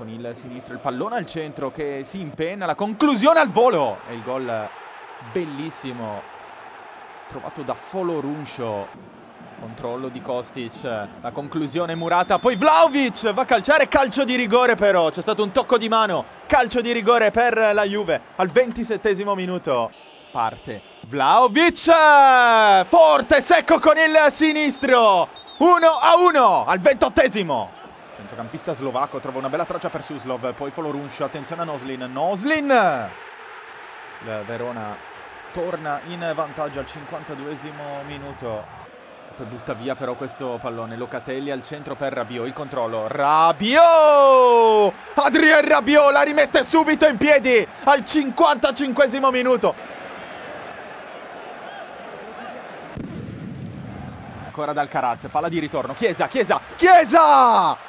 con il sinistro, il pallone al centro che si impenna, la conclusione al volo e il gol bellissimo trovato da Foloruncio. Controllo di Kostic, la conclusione murata, poi Vlaovic va a calciare, calcio di rigore però, c'è stato un tocco di mano, calcio di rigore per la Juve al 27 minuto. Parte Vlaovic, forte, secco con il sinistro, 1 a 1 al 28 Centrocampista slovacco trova una bella traccia per Suslov, poi Foloruncio, attenzione a Noslin, Noslin! Il Verona torna in vantaggio al 52 minuto. Poi butta via però questo pallone, Locatelli al centro per Rabiot, il controllo, Rabiot! Adrien Rabiot la rimette subito in piedi al 55 minuto. Ancora dal Caraz, palla di ritorno, Chiesa, Chiesa, Chiesa!